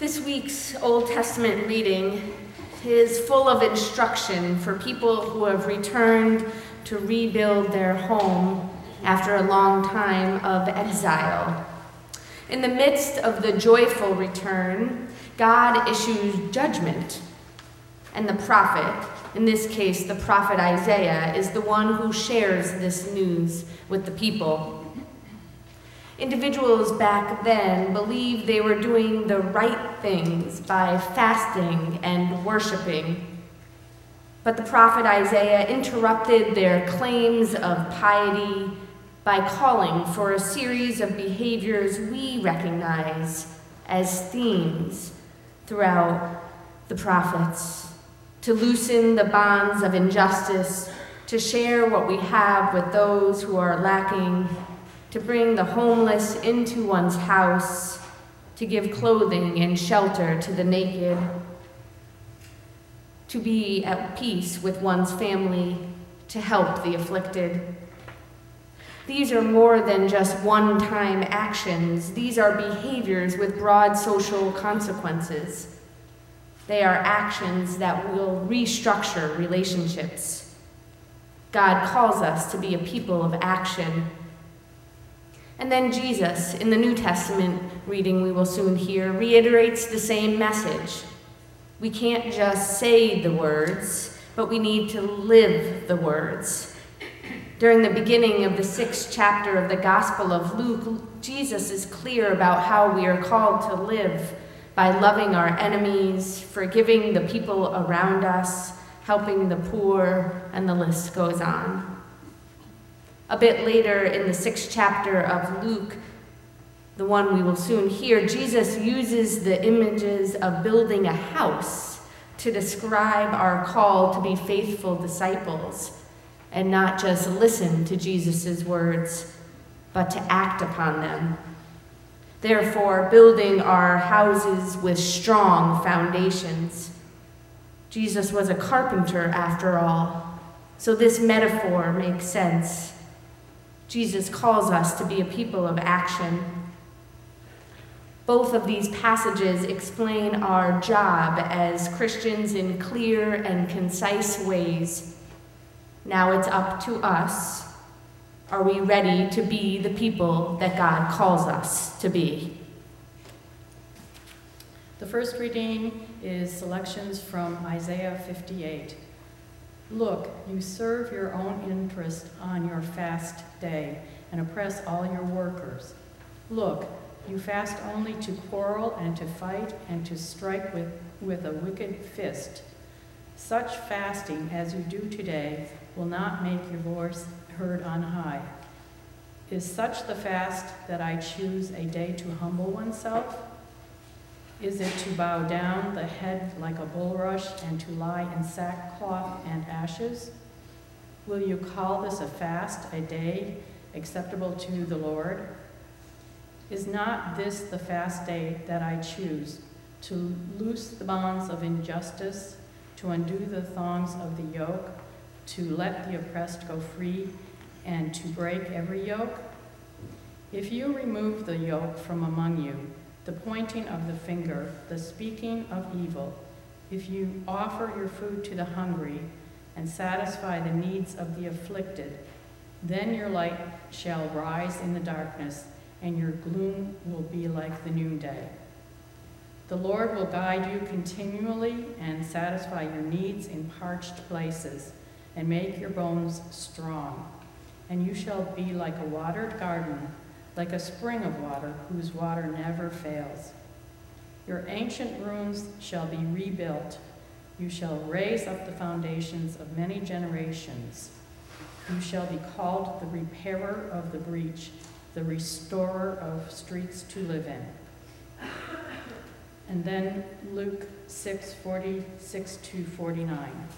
This week's Old Testament reading is full of instruction for people who have returned to rebuild their home after a long time of exile. In the midst of the joyful return, God issues judgment. And the prophet, in this case the prophet Isaiah, is the one who shares this news with the people. Individuals back then believed they were doing the right things by fasting and worshiping. But the prophet Isaiah interrupted their claims of piety by calling for a series of behaviors we recognize as themes throughout the prophets to loosen the bonds of injustice, to share what we have with those who are lacking, to bring the homeless into one's house, to give clothing and shelter to the naked, to be at peace with one's family, to help the afflicted. These are more than just one time actions, these are behaviors with broad social consequences. They are actions that will restructure relationships. God calls us to be a people of action. And then Jesus, in the New Testament reading we will soon hear, reiterates the same message. We can't just say the words, but we need to live the words. During the beginning of the sixth chapter of the Gospel of Luke, Jesus is clear about how we are called to live by loving our enemies, forgiving the people around us, helping the poor, and the list goes on. A bit later in the sixth chapter of Luke, the one we will soon hear, Jesus uses the images of building a house to describe our call to be faithful disciples and not just listen to Jesus' words, but to act upon them. Therefore, building our houses with strong foundations. Jesus was a carpenter after all, so this metaphor makes sense. Jesus calls us to be a people of action. Both of these passages explain our job as Christians in clear and concise ways now it's up to us. Are we ready to be the people that God calls us to be? The first reading is selections from Isaiah 58. Look, you serve your own interest on your fast day and oppress all your workers. Look, you fast only to quarrel and to fight and to strike with, with a wicked fist. Such fasting as you do today will not make your voice heard on high. Is such the fast that I choose a day to humble oneself? Is it to bow down the head like a bulrush and to lie in sackcloth and ashes? Will you call this a fast, a day acceptable to the Lord? Is not this the fast day that I choose, to loose the bonds of injustice, to undo the thongs of the yoke, to let the oppressed go free, and to break every yoke? If you remove the yoke from among you, the pointing of the finger, the speaking of evil, if you offer your food to the hungry and satisfy the needs of the afflicted, then your light shall rise in the darkness, and your gloom will be like the noonday. The Lord will guide you continually and satisfy your needs in parched places and make your bones strong. And you shall be like a watered garden, like a spring of water whose water never fails. Your ancient ruins shall be rebuilt. You shall raise up the foundations of many generations. You shall be called the repairer of the breach, the restorer of streets to live in. And then Luke 6 46 to 49.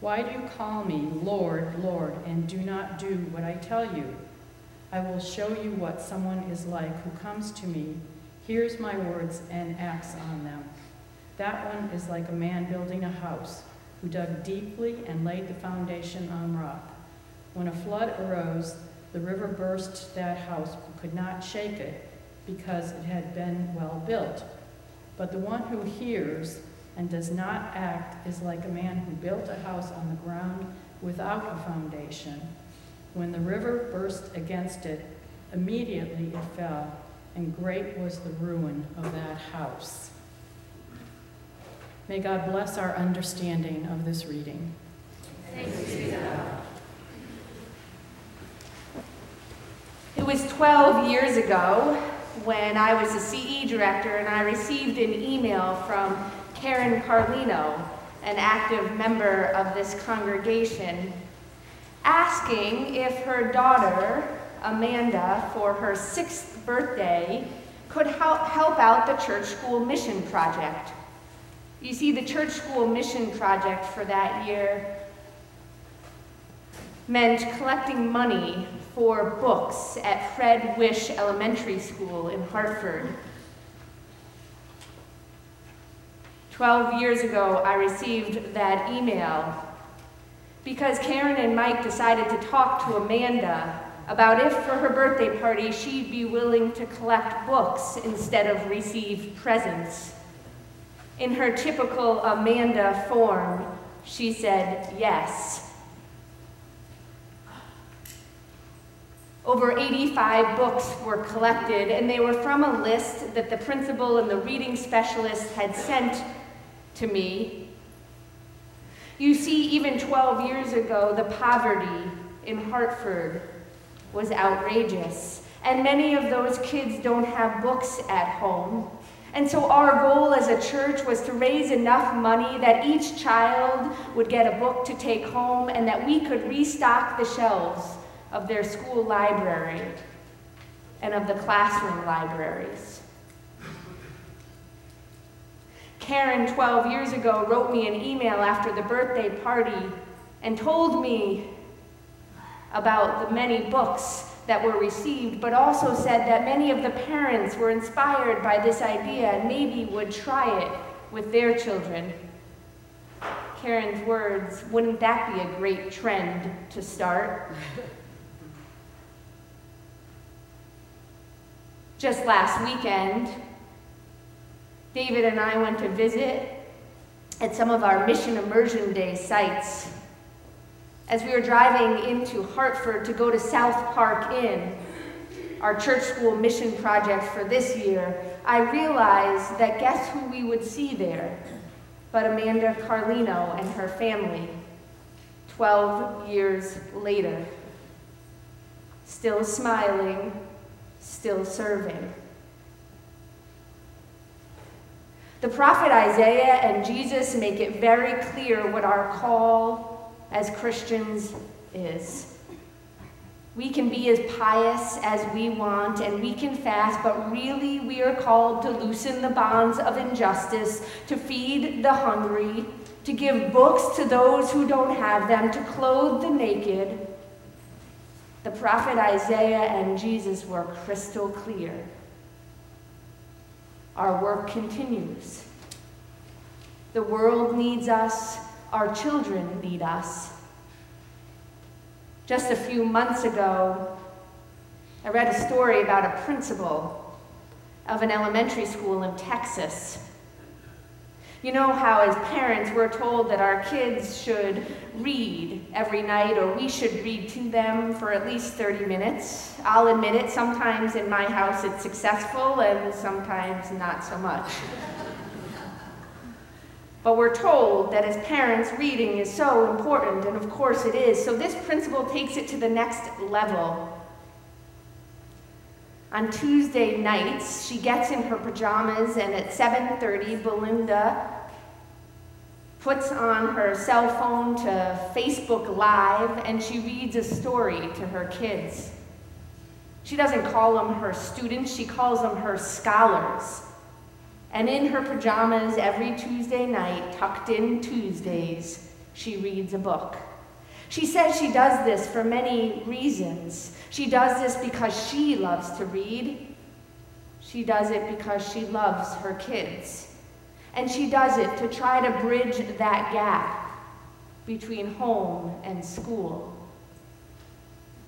Why do you call me Lord, Lord, and do not do what I tell you? I will show you what someone is like who comes to me, hears my words, and acts on them. That one is like a man building a house, who dug deeply and laid the foundation on rock. When a flood arose, the river burst that house, but could not shake it, because it had been well built. But the one who hears and does not act is like a man who built a house on the ground without a foundation. When the river burst against it, immediately it fell, and great was the ruin of that house. May God bless our understanding of this reading. It was 12 years ago when I was a CE director and I received an email from Karen Carlino, an active member of this congregation, asking if her daughter, Amanda, for her sixth birthday, could help, help out the church school mission project. You see, the church school mission project for that year meant collecting money for books at Fred Wish Elementary School in Hartford. Twelve years ago, I received that email because Karen and Mike decided to talk to Amanda about if for her birthday party she'd be willing to collect books instead of receive presents. In her typical Amanda form, she said yes. Over 85 books were collected, and they were from a list that the principal and the reading specialist had sent to me. You see, even 12 years ago, the poverty in Hartford was outrageous, and many of those kids don't have books at home. And so, our goal as a church was to raise enough money that each child would get a book to take home and that we could restock the shelves of their school library and of the classroom libraries. Karen, 12 years ago, wrote me an email after the birthday party and told me about the many books that were received, but also said that many of the parents were inspired by this idea and maybe would try it with their children. Karen's words, wouldn't that be a great trend to start? Just last weekend, David and I went to visit at some of our Mission Immersion Day sites. As we were driving into Hartford to go to South Park Inn, our church school mission project for this year, I realized that guess who we would see there but Amanda Carlino and her family 12 years later. Still smiling, still serving. The prophet Isaiah and Jesus make it very clear what our call as Christians is. We can be as pious as we want and we can fast, but really we are called to loosen the bonds of injustice, to feed the hungry, to give books to those who don't have them, to clothe the naked, the prophet Isaiah and Jesus were crystal clear. Our work continues. The world needs us, our children need us. Just a few months ago, I read a story about a principal of an elementary school in Texas you know how, as parents, we're told that our kids should read every night, or we should read to them for at least 30 minutes. I'll admit it, sometimes in my house it's successful, and sometimes not so much. But we're told that as parents, reading is so important, and of course it is. So this principal takes it to the next level. On Tuesday nights, she gets in her pajamas and at 7:30 Belinda puts on her cell phone to Facebook Live and she reads a story to her kids. She doesn't call them her students, she calls them her scholars. And in her pajamas every Tuesday night, tucked in Tuesdays, she reads a book. She says she does this for many reasons. She does this because she loves to read. She does it because she loves her kids. And she does it to try to bridge that gap between home and school.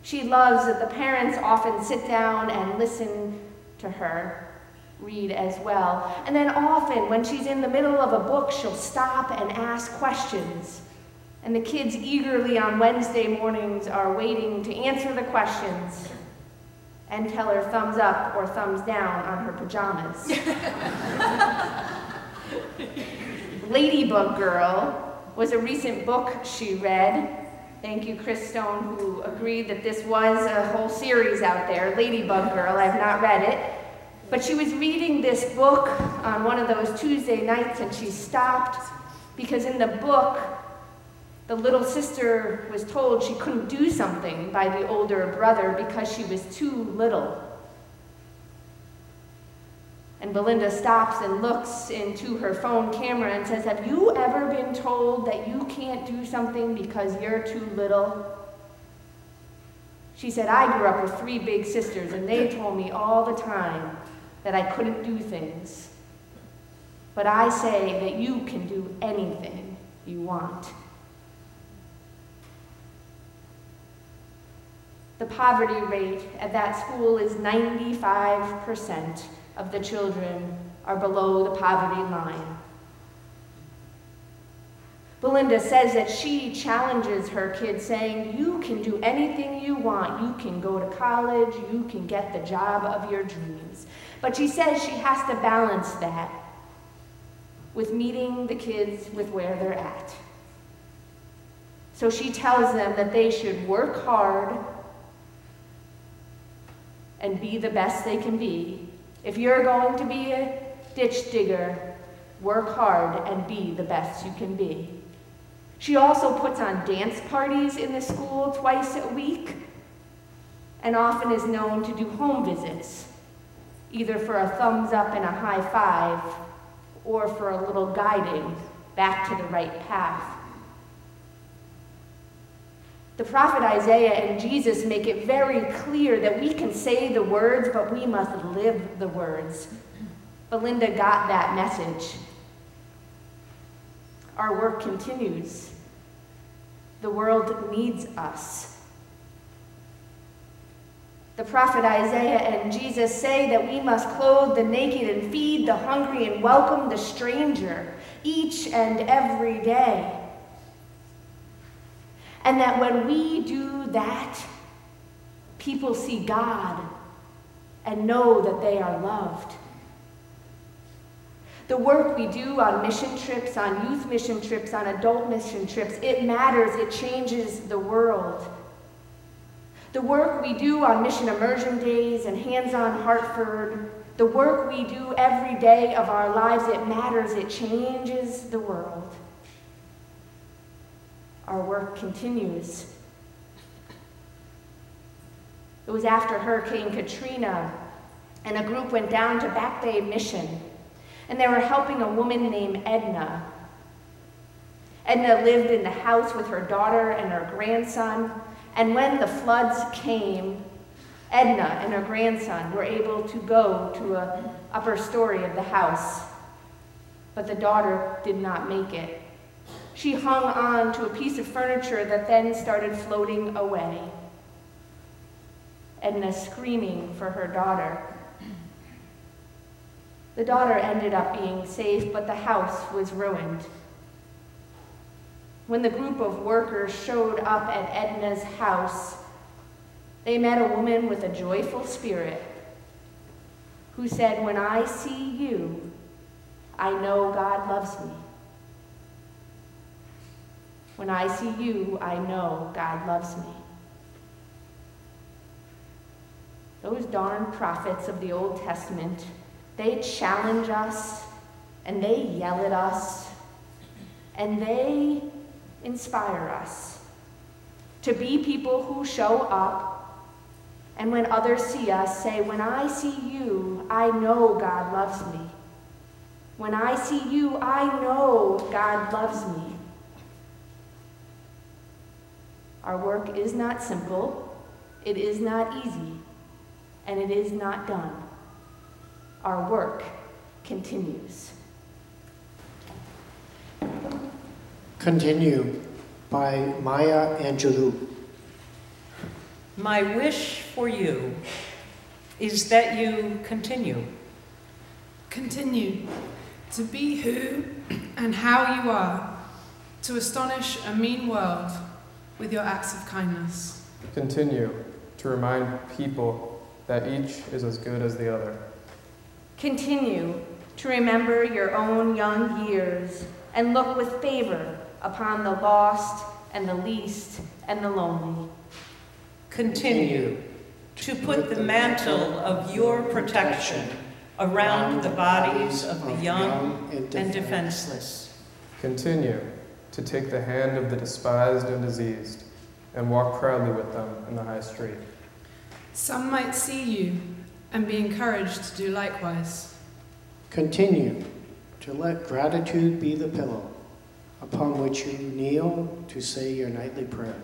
She loves that the parents often sit down and listen to her read as well. And then often, when she's in the middle of a book, she'll stop and ask questions. And the kids eagerly on Wednesday mornings are waiting to answer the questions and tell her thumbs up or thumbs down on her pajamas. Ladybug Girl was a recent book she read. Thank you, Chris Stone, who agreed that this was a whole series out there. Ladybug Girl, I've not read it. But she was reading this book on one of those Tuesday nights and she stopped because in the book, the little sister was told she couldn't do something by the older brother because she was too little. And Belinda stops and looks into her phone camera and says, Have you ever been told that you can't do something because you're too little? She said, I grew up with three big sisters, and they told me all the time that I couldn't do things. But I say that you can do anything you want. The poverty rate at that school is 95% of the children are below the poverty line. Belinda says that she challenges her kids, saying, You can do anything you want. You can go to college. You can get the job of your dreams. But she says she has to balance that with meeting the kids with where they're at. So she tells them that they should work hard and be the best they can be. If you're going to be a ditch digger, work hard and be the best you can be. She also puts on dance parties in the school twice a week and often is known to do home visits, either for a thumbs up and a high five or for a little guiding back to the right path. The prophet Isaiah and Jesus make it very clear that we can say the words, but we must live the words. Belinda got that message. Our work continues. The world needs us. The prophet Isaiah and Jesus say that we must clothe the naked and feed the hungry and welcome the stranger each and every day. And that when we do that, people see God and know that they are loved. The work we do on mission trips, on youth mission trips, on adult mission trips, it matters, it changes the world. The work we do on mission immersion days and hands on Hartford, the work we do every day of our lives, it matters, it changes the world our work continues. It was after Hurricane Katrina, and a group went down to Back Bay Mission, and they were helping a woman named Edna. Edna lived in the house with her daughter and her grandson, and when the floods came, Edna and her grandson were able to go to an upper story of the house, but the daughter did not make it. She hung on to a piece of furniture that then started floating away. Edna screaming for her daughter. The daughter ended up being safe, but the house was ruined. When the group of workers showed up at Edna's house, they met a woman with a joyful spirit who said, When I see you, I know God loves me. When I see you, I know God loves me. Those darn prophets of the Old Testament, they challenge us and they yell at us and they inspire us to be people who show up and when others see us, say, When I see you, I know God loves me. When I see you, I know God loves me. Our work is not simple, it is not easy, and it is not done. Our work continues. Continue by Maya Angelou. My wish for you is that you continue. Continue to be who and how you are, to astonish a mean world with your acts of kindness. Continue to remind people that each is as good as the other. Continue to remember your own young years and look with favor upon the lost and the least and the lonely. Continue to put the mantle of your protection around the bodies of the young and defenseless. Continue to take the hand of the despised and diseased and walk proudly with them in the high street. Some might see you and be encouraged to do likewise. Continue to let gratitude be the pillow upon which you kneel to say your nightly prayer.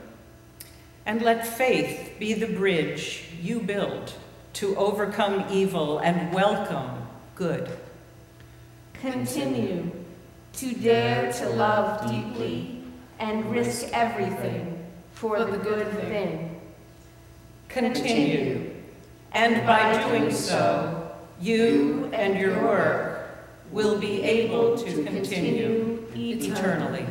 And let faith be the bridge you build to overcome evil and welcome good. Continue to dare to love deeply and risk everything for the good thing. Continue, and by doing so, you and your work will be able to continue eternally.